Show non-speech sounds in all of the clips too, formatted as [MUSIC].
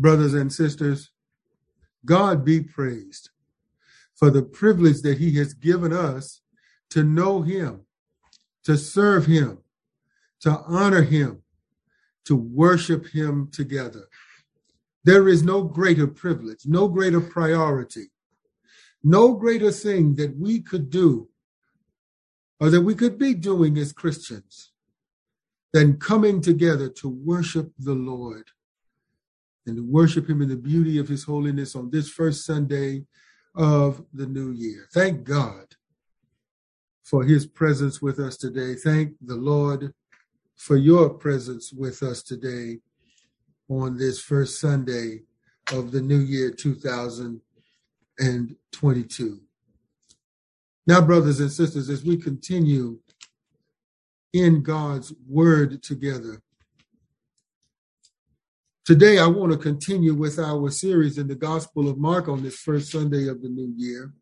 brothers and sisters, God be praised for the privilege that He has given us to know Him, to serve Him, to honor Him, to worship Him together. There is no greater privilege, no greater priority, no greater thing that we could do or that we could be doing as Christians than coming together to worship the Lord and to worship Him in the beauty of His holiness on this first Sunday of the new year. Thank God for His presence with us today. Thank the Lord for your presence with us today on this first Sunday of the new year 2022. Now, brothers and sisters, as we continue in God's word together, today I want to continue with our series in the Gospel of Mark on this first Sunday of the new year.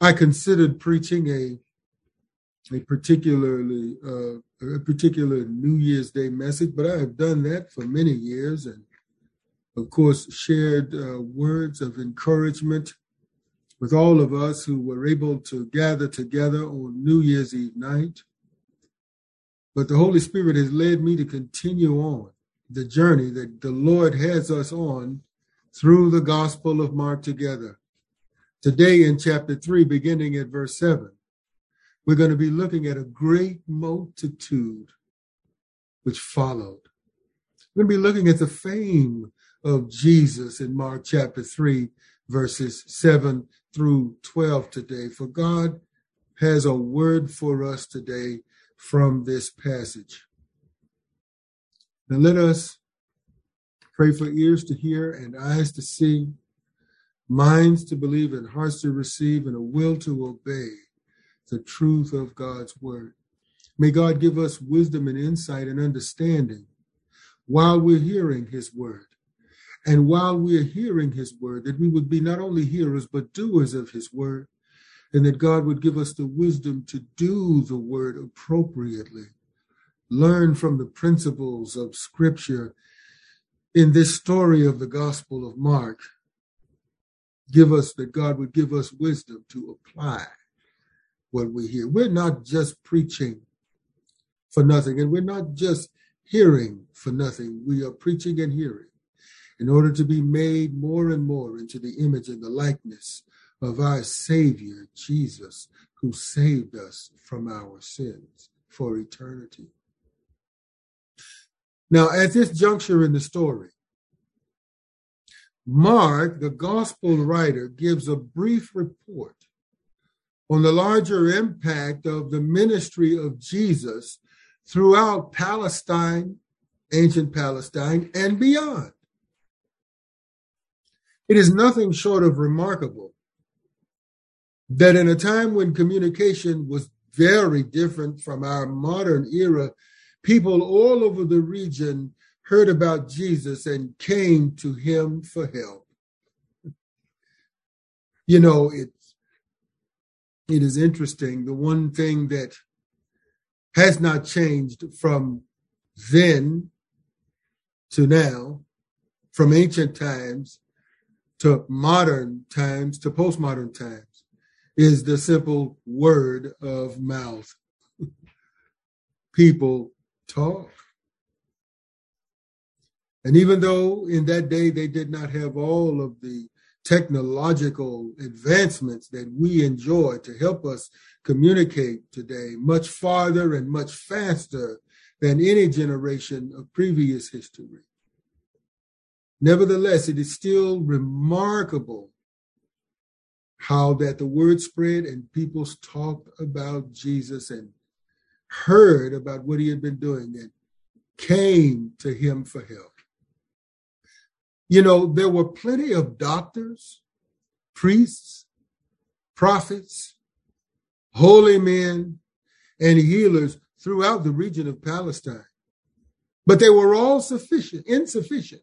I considered preaching a a particularly uh, a particular New Year's Day message, but I have done that for many years, and of course shared uh, words of encouragement with all of us who were able to gather together on New Year's Eve night. But the Holy Spirit has led me to continue on the journey that the Lord has us on through the Gospel of Mark together. Today in chapter 3, beginning at verse 7, we're going to be looking at a great multitude which followed. We're going to be looking at the fame of Jesus in Mark chapter 3, verses 7 through 12 today. For God has a word for us today from this passage. Now let us pray for ears to hear and eyes to see, minds to believe and hearts to receive, and a will to obey the truth of God's word. May God give us wisdom and insight and understanding while we're hearing his word. And while we are hearing his word, that we would be not only hearers, but doers of his word, and that God would give us the wisdom to do the word appropriately. Learn from the principles of scripture in this story of the Gospel of Mark. Give us that God would give us wisdom to apply what we hear. We're not just preaching for nothing, and we're not just hearing for nothing. We are preaching and hearing in order to be made more and more into the image and the likeness of our Savior, Jesus, who saved us from our sins for eternity. Now, at this juncture in the story, Mark, the gospel writer, gives a brief report on the larger impact of the ministry of Jesus throughout Palestine, ancient Palestine, and beyond. It is nothing short of remarkable that in a time when communication was very different from our modern era, people all over the region heard about Jesus and came to him for help. [LAUGHS] You know, it's it is interesting. The one thing that has not changed from then to now, from ancient times, to modern times, to postmodern times, is the simple word of mouth. People talk. And even though in that day they did not have all of the technological advancements that we enjoy to help us communicate today, much farther and much faster than any generation of previous history. Nevertheless, it is still remarkable how that the word spread and people talked about Jesus and heard about what he had been doing and came to him for help. You know, there were plenty of doctors, priests, prophets, holy men, and healers throughout the region of Palestine. But they were all sufficient, insufficient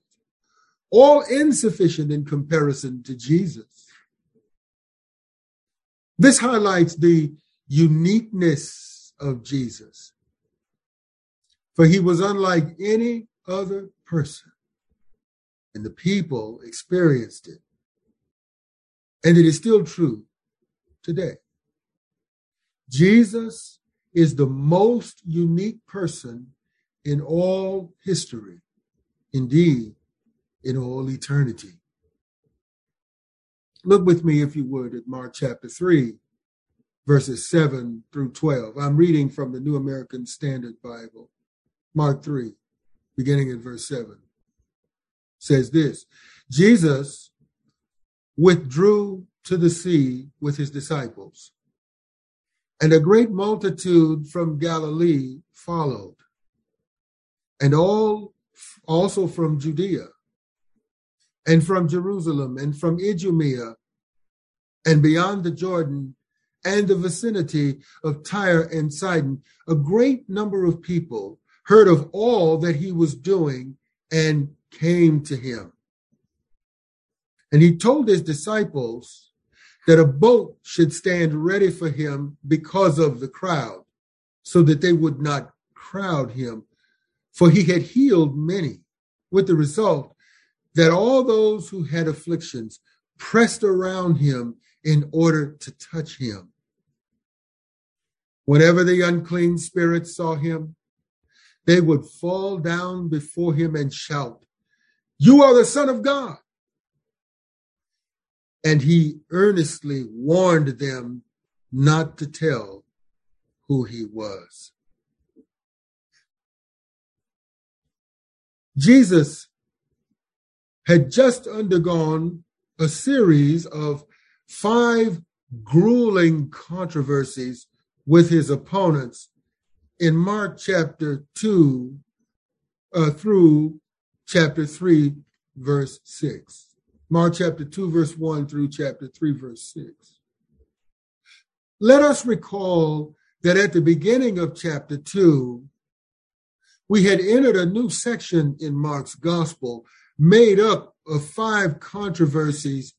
all insufficient in comparison to Jesus. This highlights the uniqueness of Jesus. For he was unlike any other person. and the people experienced it. And it is still true today. Jesus is the most unique person in all history, indeed, in all eternity. Look with me, if you would, at Mark chapter 3, verses 7 through 12. I'm reading from the New American Standard Bible. Mark 3, beginning at verse 7, says this Jesus withdrew to the sea with his disciples, and a great multitude from Galilee followed, and all also from Judea, and from Jerusalem, and from Idumea, and beyond the Jordan, and the vicinity of Tyre and Sidon, a great number of people heard of all that he was doing and came to him. And he told his disciples that a boat should stand ready for him because of the crowd, so that they would not crowd him. For he had healed many, with the result that all those who had afflictions pressed around him in order to touch him. Whenever the unclean spirits saw him, they would fall down before him and shout, You are the Son of God. And he earnestly warned them not to tell who he was. Jesus had just undergone a series of five grueling controversies with his opponents in Mark chapter 2 uh, through chapter 3, verse 6. Mark chapter 2, verse 1 through chapter 3, verse 6. Let us recall that at the beginning of chapter 2, we had entered a new section in Mark's gospel made up of five controversies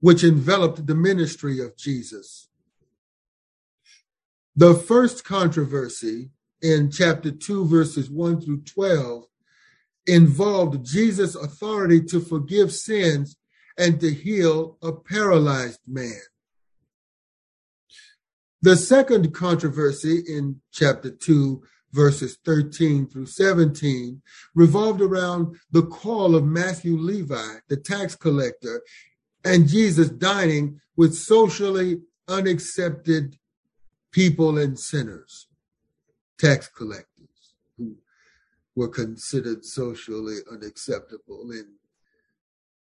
which enveloped the ministry of Jesus. The first controversy in chapter 2, verses 1 through 12, involved Jesus' authority to forgive sins and to heal a paralyzed man. The second controversy in chapter 2, verses 13 through 17, revolved around the call of Matthew Levi, the tax collector, and Jesus dining with socially unaccepted people and sinners, tax collectors who were considered socially unacceptable in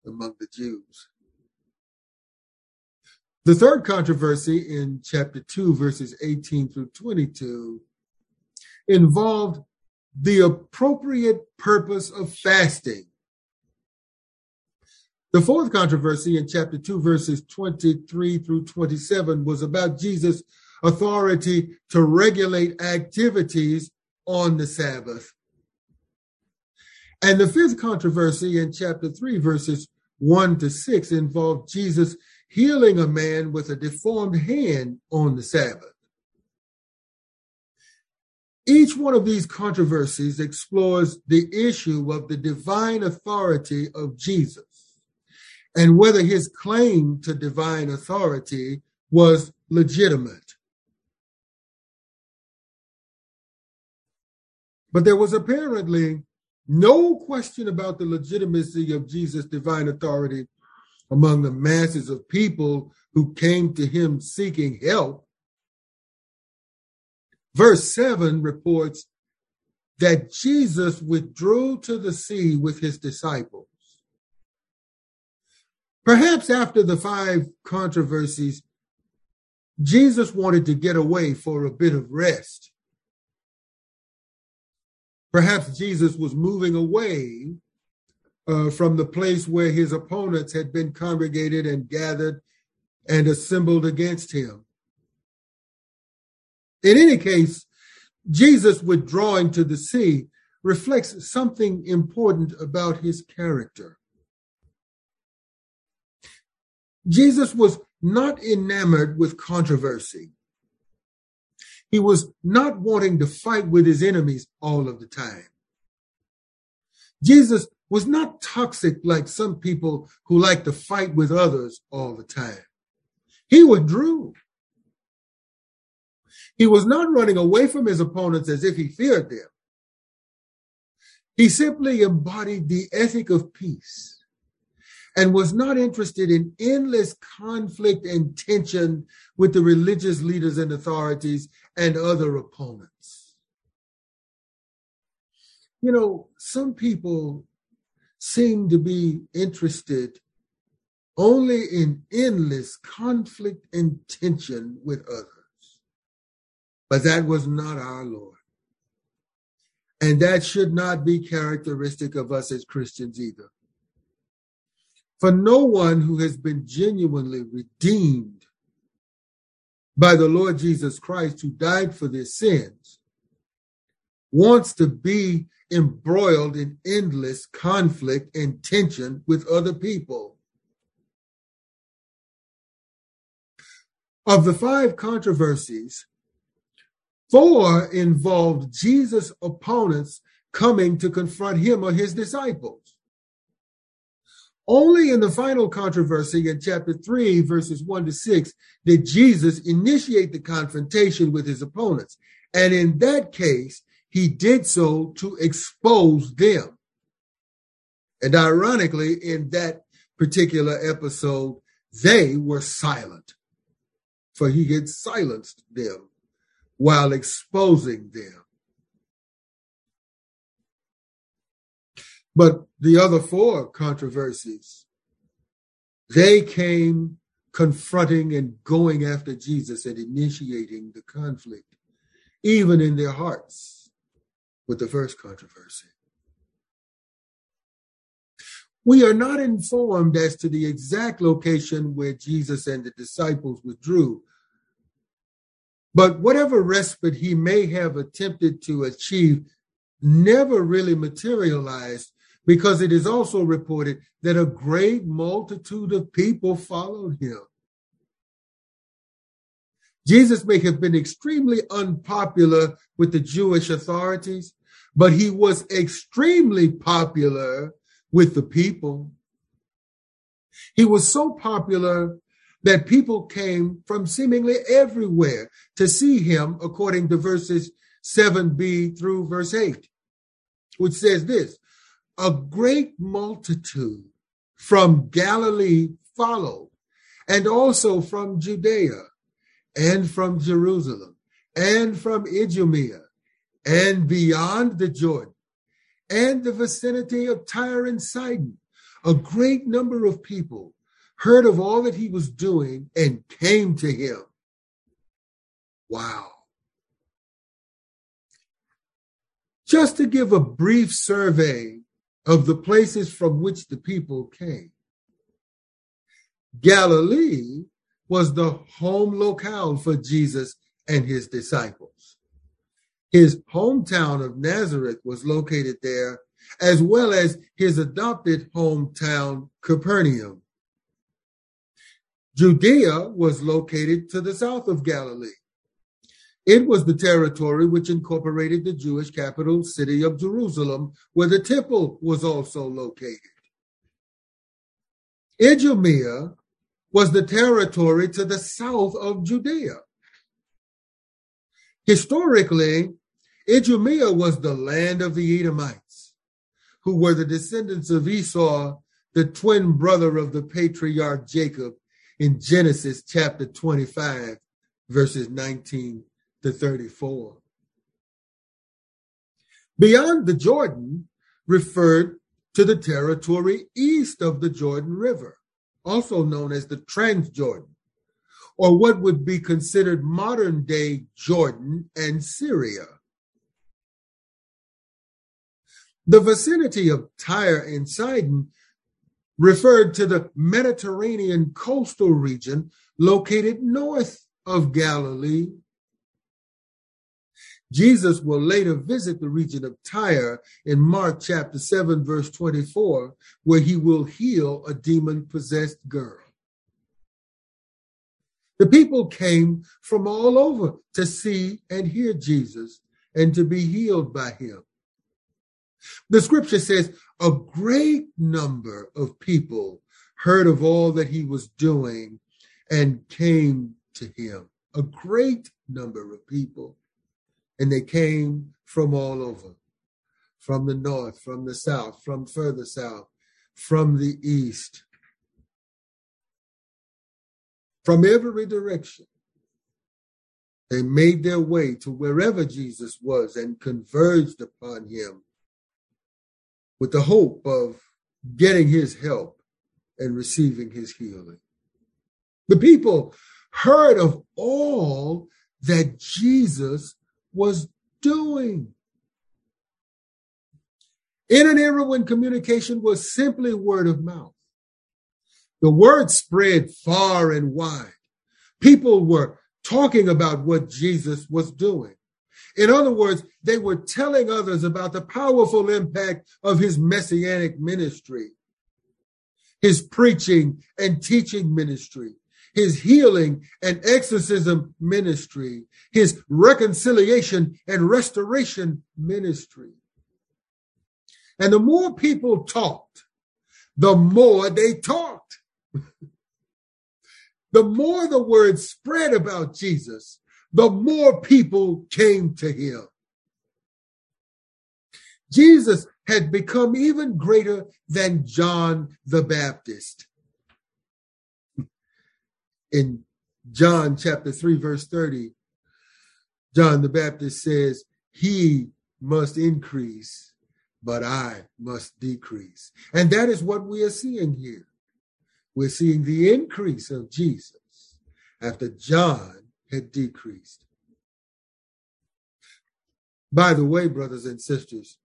among the Jews. The third controversy in chapter 2, verses 18 through 22, involved the appropriate purpose of fasting. The fourth controversy in chapter 2, verses 23 through 27, was about Jesus' authority to regulate activities on the Sabbath. And the fifth controversy in chapter 3, verses 1 to 6, involved Jesus healing a man with a deformed hand on the Sabbath. Each one of these controversies explores the issue of the divine authority of Jesus and whether his claim to divine authority was legitimate. But there was apparently no question about the legitimacy of Jesus' divine authority among the masses of people who came to him seeking help. Verse 7 reports that Jesus withdrew to the sea with his disciples. Perhaps after the five controversies, Jesus wanted to get away for a bit of rest. Perhaps Jesus was moving away uh, from the place where his opponents had been congregated and gathered and assembled against him. In any case, Jesus withdrawing to the sea reflects something important about his character. Jesus was not enamored with controversy. He was not wanting to fight with his enemies all of the time. Jesus was not toxic like some people who like to fight with others all the time. He withdrew. He was not running away from his opponents as if he feared them. He simply embodied the ethic of peace and was not interested in endless conflict and tension with the religious leaders and authorities and other opponents. You know, some people seem to be interested only in endless conflict and tension with others. But that was not our Lord. And that should not be characteristic of us as Christians either. For no one who has been genuinely redeemed by the Lord Jesus Christ, who died for their sins, wants to be embroiled in endless conflict and tension with other people. Of the five controversies Four involved Jesus' opponents coming to confront him or his disciples. Only in the final controversy in chapter 3, verses 1 to 6, did Jesus initiate the confrontation with his opponents. And in that case, he did so to expose them. And ironically, in that particular episode, they were silent, for he had silenced them while exposing them. But the other four controversies, they came confronting and going after Jesus and initiating the conflict, even in their hearts, with the first controversy. We are not informed as to the exact location where Jesus and the disciples withdrew but whatever respite he may have attempted to achieve never really materialized because it is also reported that a great multitude of people followed him. Jesus may have been extremely unpopular with the Jewish authorities, but he was extremely popular with the people. He was so popular that people came from seemingly everywhere to see him, according to verses 7b through verse 8, which says this A great multitude from Galilee followed, and also from Judea, and from Jerusalem, and from Idumea, and beyond the Jordan, and the vicinity of Tyre and Sidon. A great number of people heard of all that he was doing and came to him. Wow. Just to give a brief survey of the places from which the people came. Galilee was the home locale for Jesus and his disciples. His hometown of Nazareth was located there, as well as his adopted hometown, Capernaum. Judea was located to the south of Galilee. It was the territory which incorporated the Jewish capital city of Jerusalem, where the temple was also located. Idumea was the territory to the south of Judea. Historically, Idumea was the land of the Edomites, who were the descendants of Esau, the twin brother of the patriarch Jacob, in Genesis chapter 25, verses 19 to 34. Beyond the Jordan referred to the territory east of the Jordan River, also known as the Transjordan, or what would be considered modern day Jordan and Syria. The vicinity of Tyre and Sidon referred to the Mediterranean coastal region located north of Galilee. Jesus will later visit the region of Tyre in Mark chapter 7, verse 24, where he will heal a demon possessed girl. The people came from all over to see and hear Jesus and to be healed by him. The scripture says a great number of people heard of all that he was doing and came to him. A great number of people. And they came from all over from the north, from the south, from further south, from the east, from every direction. They made their way to wherever Jesus was and converged upon him with the hope of getting his help and receiving his healing. The people heard of all that Jesus was doing. In an era when communication was simply word of mouth, the word spread far and wide. People were talking about what Jesus was doing. In other words, they were telling others about the powerful impact of his messianic ministry, his preaching and teaching ministry, his healing and exorcism ministry, his reconciliation and restoration ministry. And the more people talked, the more they talked. [LAUGHS] the more the word spread about Jesus, the more people came to him. Jesus had become even greater than John the Baptist. In John chapter 3, verse 30, John the Baptist says, He must increase, but I must decrease. And that is what we are seeing here. We're seeing the increase of Jesus after John had decreased. By the way, brothers and sisters,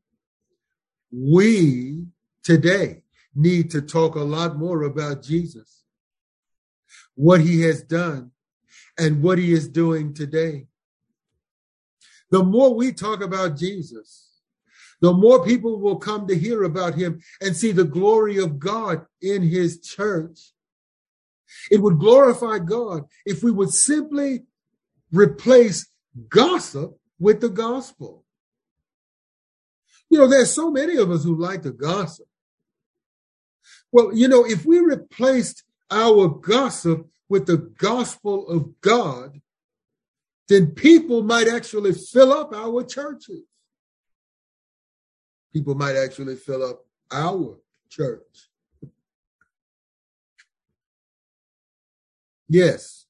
we today need to talk a lot more about Jesus, what he has done, and what he is doing today. The more we talk about Jesus, the more people will come to hear about him and see the glory of God in his church. It would glorify God if we would simply replace gossip with the gospel. You know, there's so many of us who like to gossip. Well, you know, if we replaced our gossip with the gospel of God, then people might actually fill up our churches people might actually fill up our church. Yes,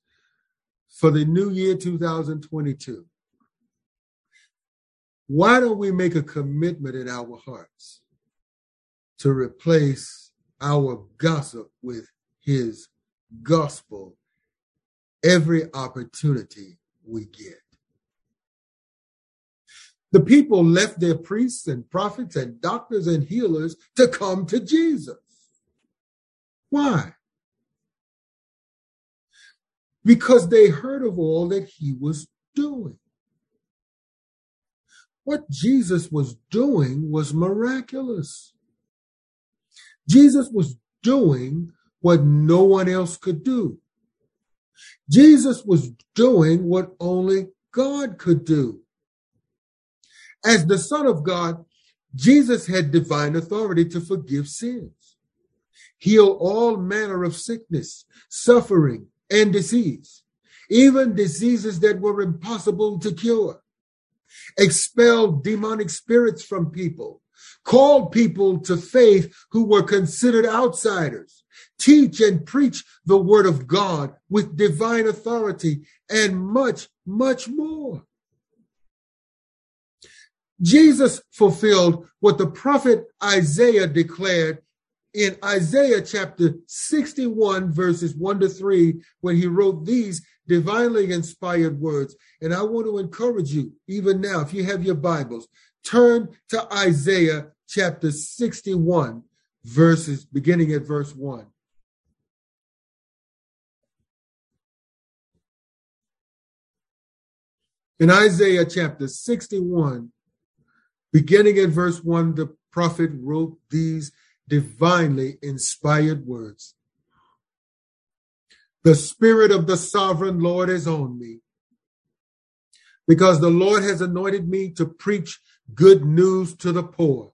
for the new year 2022, why don't we make a commitment in our hearts to replace our gossip with his gospel every opportunity we get? The people left their priests and prophets and doctors and healers to come to Jesus. Why? Because they heard of all that he was doing. What Jesus was doing was miraculous. Jesus was doing what no one else could do. Jesus was doing what only God could do. As the Son of God, Jesus had divine authority to forgive sins, heal all manner of sickness, suffering, and disease, even diseases that were impossible to cure, expel demonic spirits from people, called people to faith who were considered outsiders, teach and preach the word of God with divine authority, and much, much more. Jesus fulfilled what the prophet Isaiah declared in Isaiah chapter 61, verses 1 to 3, when he wrote these divinely inspired words. And I want to encourage you, even now, if you have your Bibles, turn to Isaiah chapter 61, verses beginning at verse 1. In Isaiah chapter 61, Beginning at verse 1, the prophet wrote these divinely inspired words The Spirit of the sovereign Lord is on me, because the Lord has anointed me to preach good news to the poor.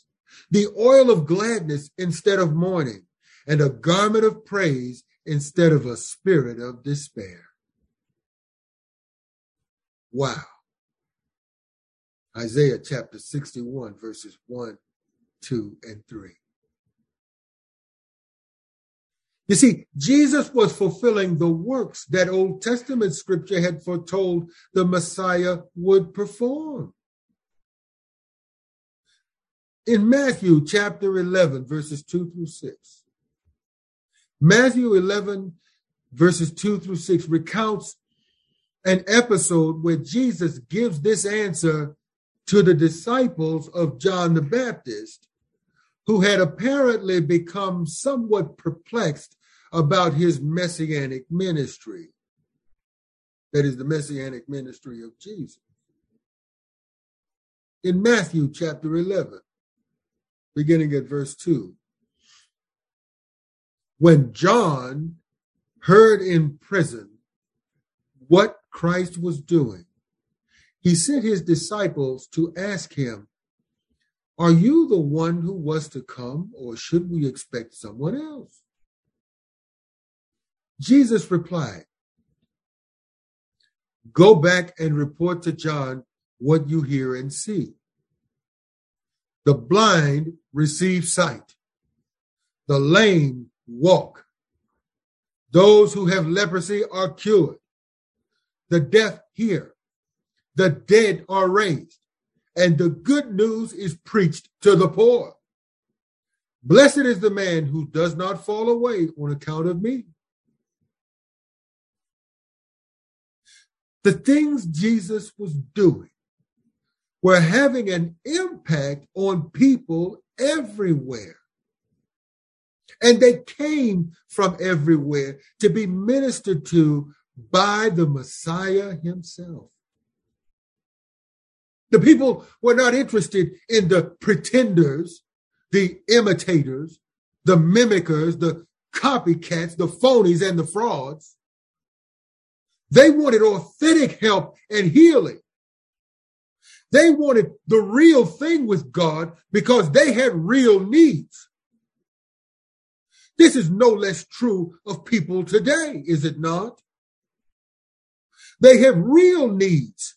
the oil of gladness instead of mourning, and a garment of praise instead of a spirit of despair. Wow. Isaiah chapter 61, verses 1, 2, and 3. You see, Jesus was fulfilling the works that Old Testament scripture had foretold the Messiah would perform. In Matthew chapter 11, verses 2 through 6, Matthew 11, verses 2 through 6 recounts an episode where Jesus gives this answer to the disciples of John the Baptist, who had apparently become somewhat perplexed about his messianic ministry. That is the messianic ministry of Jesus. In Matthew chapter 11, beginning at verse 2, when John heard in prison what Christ was doing, he sent his disciples to ask him, Are you the one who was to come, or should we expect someone else? Jesus replied, Go back and report to John what you hear and see. The blind receive sight, the lame walk. Those who have leprosy are cured. The deaf hear. The dead are raised. And the good news is preached to the poor. Blessed is the man who does not fall away on account of me. The things Jesus was doing were having an impact on people everywhere. And they came from everywhere to be ministered to by the Messiah himself. The people were not interested in the pretenders, the imitators, the mimickers, the copycats, the phonies, and the frauds. They wanted authentic help and healing. They wanted the real thing with God because they had real needs. This is no less true of people today, is it not? They have real needs,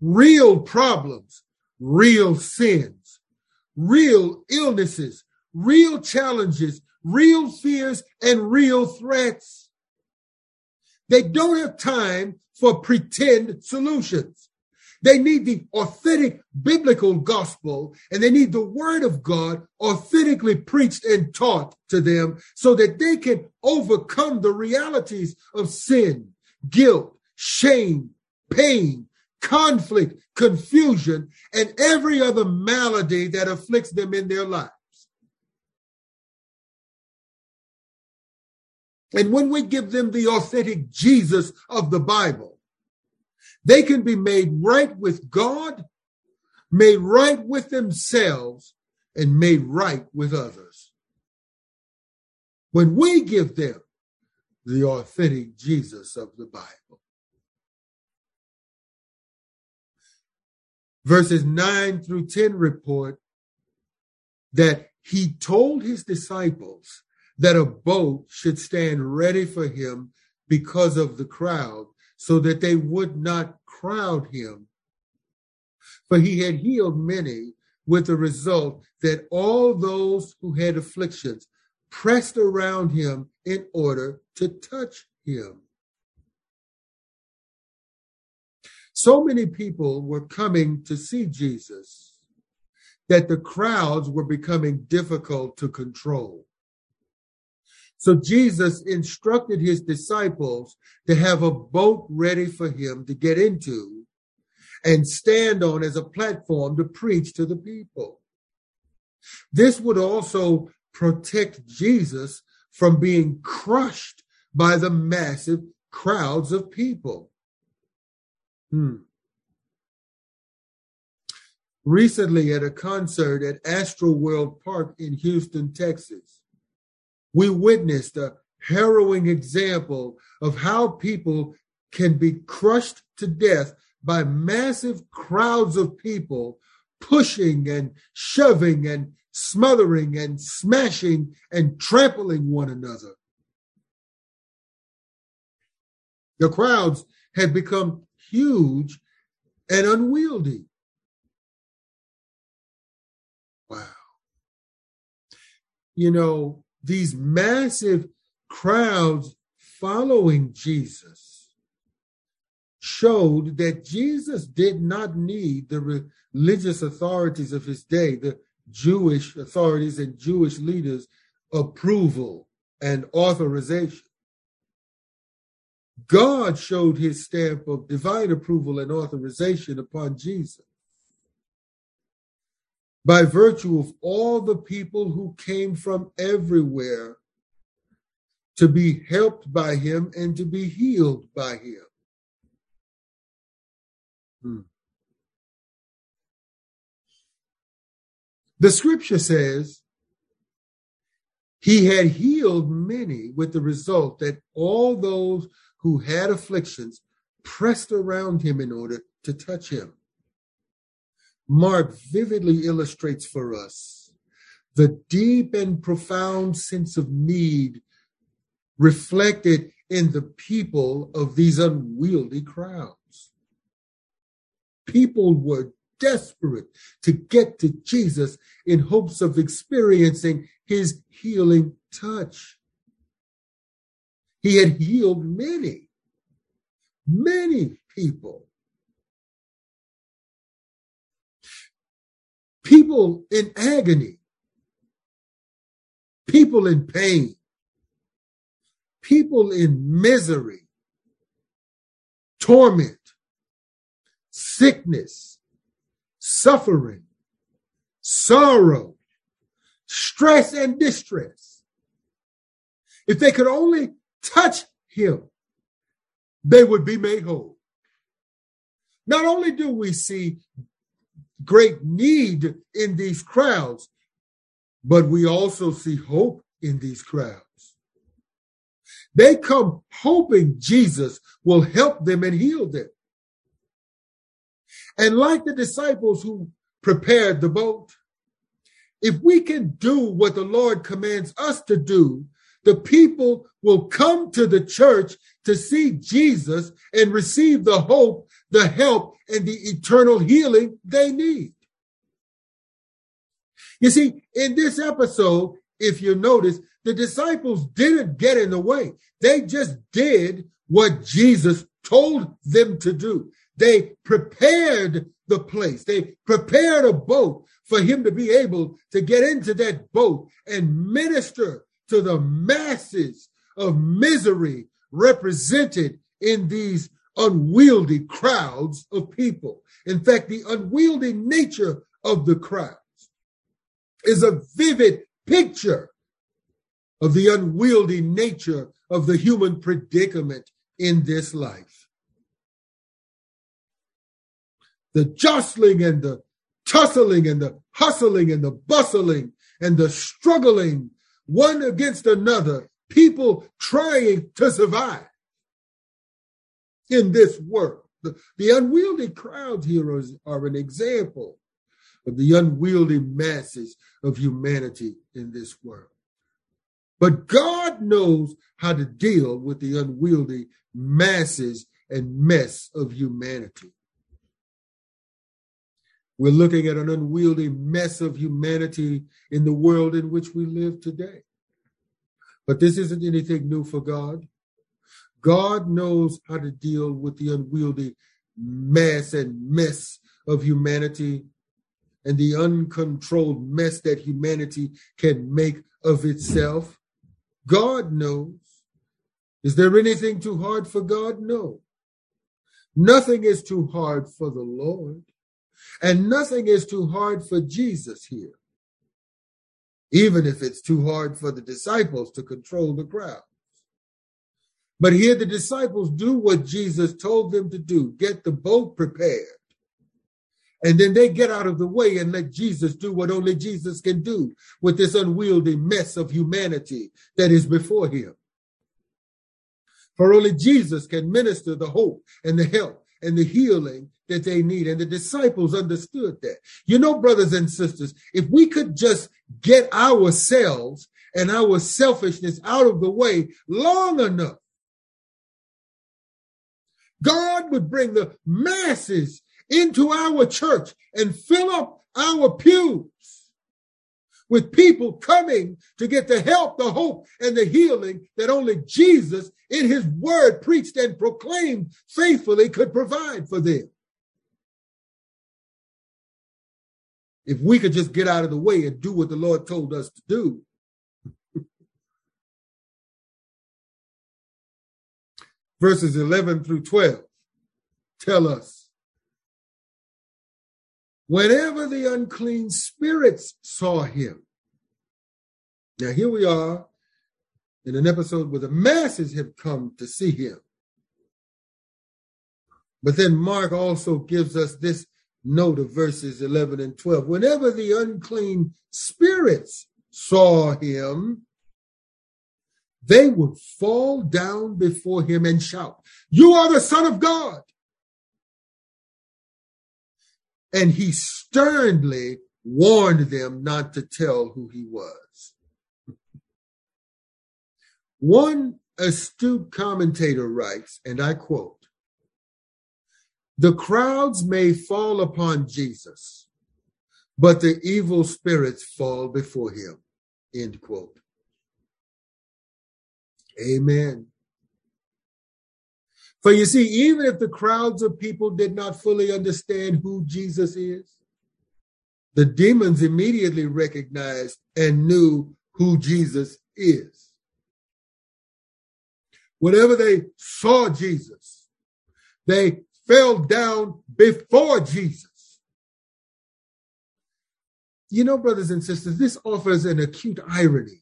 real problems, real sins, real illnesses, real challenges, real fears, and real threats. They don't have time for pretend solutions. They need the authentic biblical gospel and they need the word of God authentically preached and taught to them so that they can overcome the realities of sin, guilt, shame, pain, conflict, confusion, and every other malady that afflicts them in their lives. And when we give them the authentic Jesus of the Bible, they can be made right with God, made right with themselves, and made right with others. When we give them the authentic Jesus of the Bible. Verses 9 through 10 report that he told his disciples that a boat should stand ready for him because of the crowd so that they would not crowd him. For he had healed many, with the result that all those who had afflictions pressed around him in order to touch him. So many people were coming to see Jesus that the crowds were becoming difficult to control. So Jesus instructed his disciples to have a boat ready for him to get into and stand on as a platform to preach to the people. This would also protect Jesus from being crushed by the massive crowds of people. Hmm. Recently, at a concert at Astroworld Park in Houston, Texas, we witnessed a harrowing example of how people can be crushed to death by massive crowds of people pushing and shoving and smothering and smashing and trampling one another. The crowds had become huge and unwieldy. Wow. You know, these massive crowds following Jesus showed that Jesus did not need the religious authorities of his day, the Jewish authorities and Jewish leaders' approval and authorization. God showed his stamp of divine approval and authorization upon Jesus by virtue of all the people who came from everywhere to be helped by him and to be healed by him. Hmm. The scripture says he had healed many with the result that all those who had afflictions pressed around him in order to touch him. Mark vividly illustrates for us the deep and profound sense of need reflected in the people of these unwieldy crowds. People were desperate to get to Jesus in hopes of experiencing his healing touch. He had healed many, many people. People in agony, people in pain, people in misery, torment, sickness, suffering, sorrow, stress, and distress. If they could only touch him, they would be made whole. Not only do we see great need in these crowds, but we also see hope in these crowds. They come hoping Jesus will help them and heal them. And like the disciples who prepared the boat, if we can do what the Lord commands us to do, the people will come to the church to see Jesus and receive the hope, the help, and the eternal healing they need. You see, in this episode, if you notice, the disciples didn't get in the way. They just did what Jesus told them to do. They prepared the place. They prepared a boat for him to be able to get into that boat and minister to the masses of misery represented in these unwieldy crowds of people. In fact, the unwieldy nature of the crowds is a vivid picture of the unwieldy nature of the human predicament in this life the jostling and the tussling and the hustling and the bustling and the struggling one against another, people trying to survive in this world. The, the unwieldy crowd are, are an example of the unwieldy masses of humanity in this world. But God knows how to deal with the unwieldy masses and mess of humanity. We're looking at an unwieldy mess of humanity in the world in which we live today. But this isn't anything new for God. God knows how to deal with the unwieldy mass and mess of humanity and the uncontrolled mess that humanity can make of itself. God knows. Is there anything too hard for God? No. Nothing is too hard for the Lord. And nothing is too hard for Jesus here. even if it's too hard for the disciples to control the crowd. But here the disciples do what Jesus told them to do get the boat prepared. And then they get out of the way and let Jesus do what only Jesus can do with this unwieldy mess of humanity that is before him. For only Jesus can minister the hope and the help and the healing that they need. And the disciples understood that. You know, brothers and sisters, if we could just get ourselves and our selfishness out of the way long enough, God would bring the masses into our church and fill up our pews with people coming to get the help, the hope, and the healing that only Jesus in his word preached and proclaimed faithfully could provide for them. If we could just get out of the way and do what the Lord told us to do. Verses 11 through 12 tell us whenever the unclean spirits saw him. Now, here we are in an episode where the masses have come to see him. But then Mark also gives us this note of verses 11 and 12. Whenever the unclean spirits saw him, they would fall down before him and shout, You are the Son of God. And he sternly warned them not to tell who he was. One astute commentator writes, and I quote, the crowds may fall upon Jesus, but the evil spirits fall before him. End quote. Amen. For you see, even if the crowds of people did not fully understand who Jesus is, the demons immediately recognized and knew who Jesus is. Whenever they saw Jesus, they fell down before Jesus. You know, brothers and sisters, this offers an acute irony.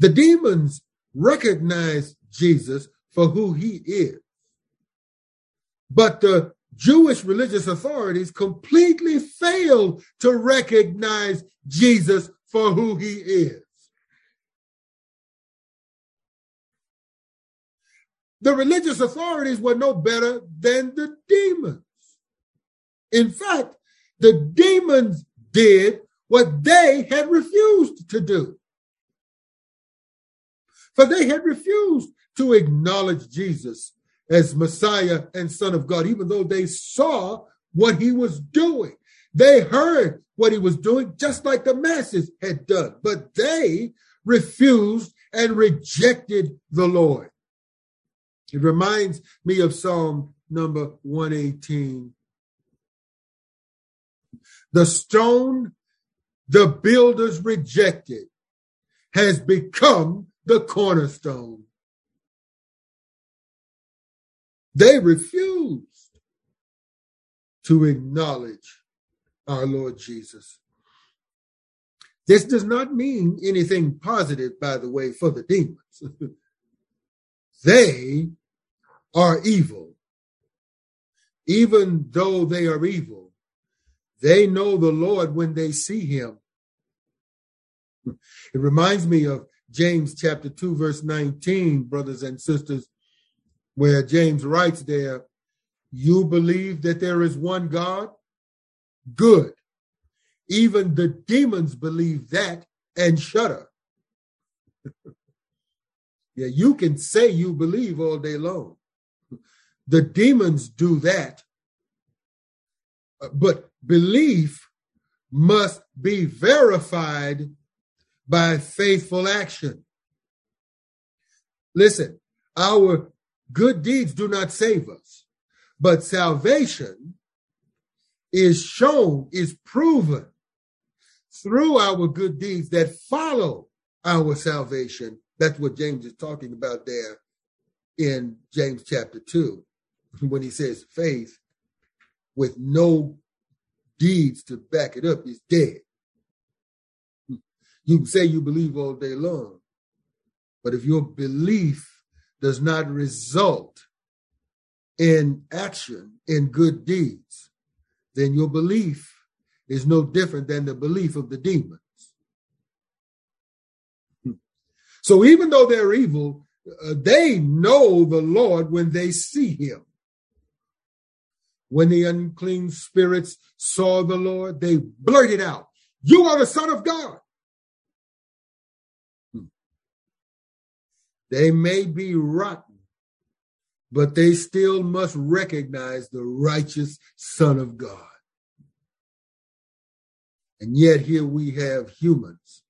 The demons recognize Jesus for who he is. But the Jewish religious authorities completely failed to recognize Jesus for who he is. the religious authorities were no better than the demons. In fact, the demons did what they had refused to do. For they had refused to acknowledge Jesus as Messiah and Son of God, even though they saw what he was doing. They heard what he was doing, just like the masses had done, but they refused and rejected the Lord. It reminds me of Psalm number 118. The stone the builders rejected has become the cornerstone. They refused to acknowledge our Lord Jesus. This does not mean anything positive, by the way, for the demons. [LAUGHS] they are evil. Even though they are evil, they know the Lord when they see him. [LAUGHS] It reminds me of James chapter 2, verse 19, brothers and sisters, where James writes there, You believe that there is one God? Good. Even the demons believe that and shudder. [LAUGHS] yeah, you can say you believe all day long. The demons do that. But belief must be verified by faithful action. Listen, our good deeds do not save us, but salvation is shown, is proven through our good deeds that follow our salvation. That's what James is talking about there in James chapter 2 [LAUGHS] when he says faith with no deeds to back it up is dead. You can say you believe all day long, but if your belief does not result in action, in good deeds, then your belief is no different than the belief of the demons. So even though they're evil, uh, they know the Lord when they see him. When the unclean spirits saw the Lord, they blurted out, You are the Son of God. They may be rotten, but they still must recognize the righteous Son of God. And yet, here we have humans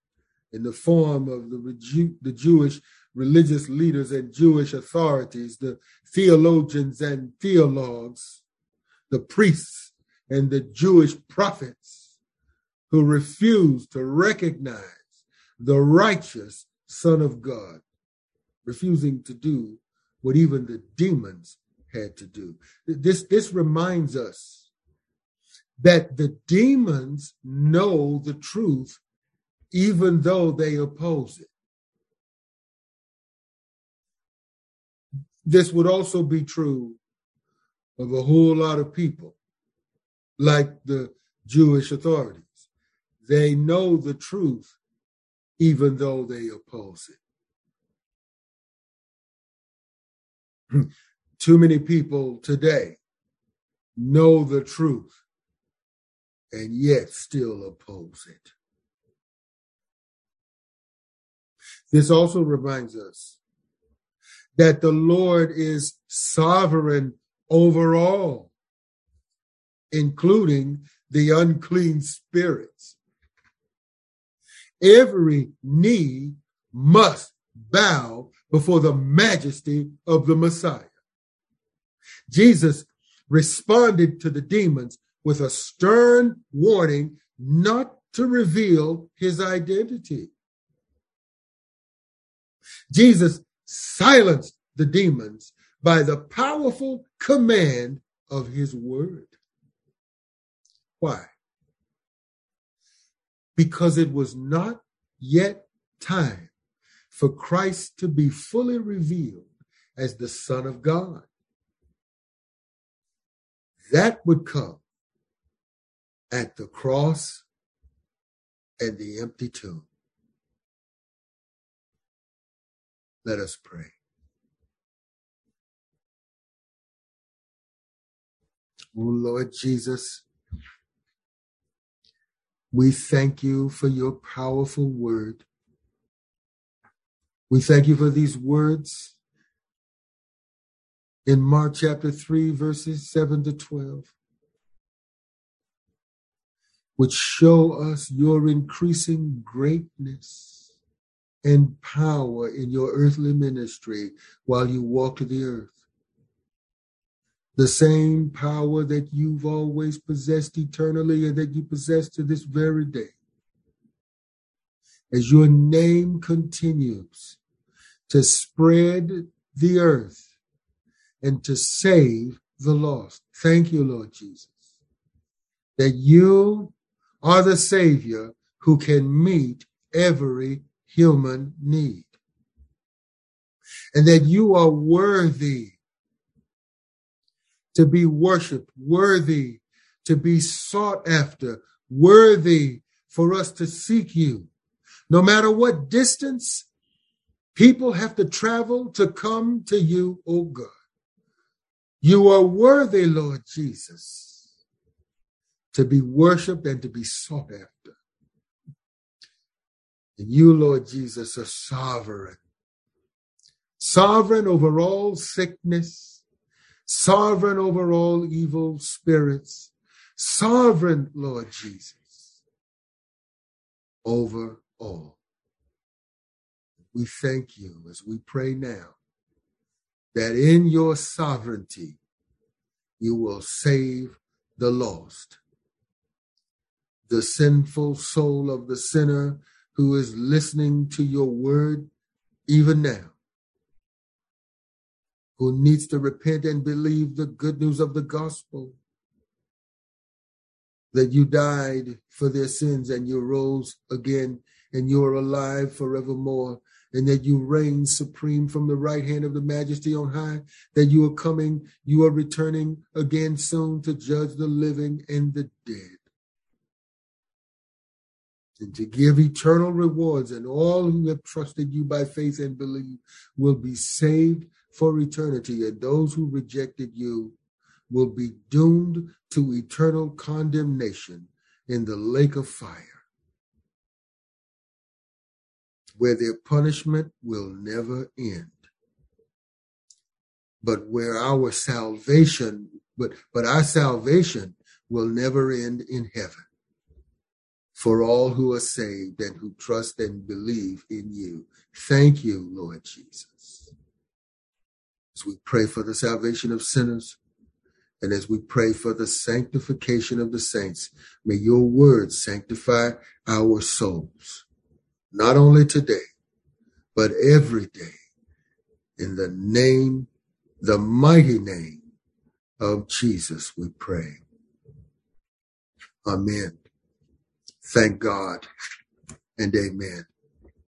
in the form of the, the Jewish religious leaders and Jewish authorities, the theologians and theologues, the priests and the Jewish prophets who refuse to recognize the righteous Son of God, refusing to do what even the demons had to do. This, this reminds us that the demons know the truth even though they oppose it. This would also be true of a whole lot of people, like the Jewish authorities. They know the truth even though they oppose it. [CLEARS THROAT] Too many people today know the truth and yet still oppose it. This also reminds us that the Lord is sovereign over all, including the unclean spirits. Every knee must bow before the majesty of the Messiah. Jesus responded to the demons with a stern warning not to reveal his identity. Jesus silenced the demons by the powerful command of his word. Why? Because it was not yet time for Christ to be fully revealed as the Son of God. That would come at the cross and the empty tomb. Let us pray. Oh Lord Jesus, we thank you for your powerful word. We thank you for these words in Mark chapter 3, verses 7 to 12, which show us your increasing greatness and power in your earthly ministry while you walk the earth. The same power that you've always possessed eternally and that you possess to this very day. As your name continues to spread the earth and to save the lost. Thank you, Lord Jesus, that you are the Savior who can meet every human need. And that you are worthy to be worshiped, worthy to be sought after, worthy for us to seek you. No matter what distance people have to travel to come to you, O God. You are worthy, Lord Jesus, to be worshiped and to be sought after. And you, Lord Jesus, are sovereign. Sovereign over all sickness, sovereign over all evil spirits, sovereign, Lord Jesus, over all. We thank you as we pray now that in your sovereignty you will save the lost. The sinful soul of the sinner who is listening to your word even now, who needs to repent and believe the good news of the gospel that you died for their sins and you rose again and you are alive forevermore, and that you reign supreme from the right hand of the majesty on high, that you are coming, you are returning again soon to judge the living and the dead. And to give eternal rewards, and all who have trusted you by faith and believe will be saved for eternity, and those who rejected you will be doomed to eternal condemnation in the lake of fire, where their punishment will never end. But where our salvation, but, but our salvation will never end in heaven for all who are saved and who trust and believe in you. Thank you, Lord Jesus. As we pray for the salvation of sinners, and as we pray for the sanctification of the saints, may your word sanctify our souls, not only today, but every day. In the name, the mighty name of Jesus, we pray. Amen. Thank God and amen.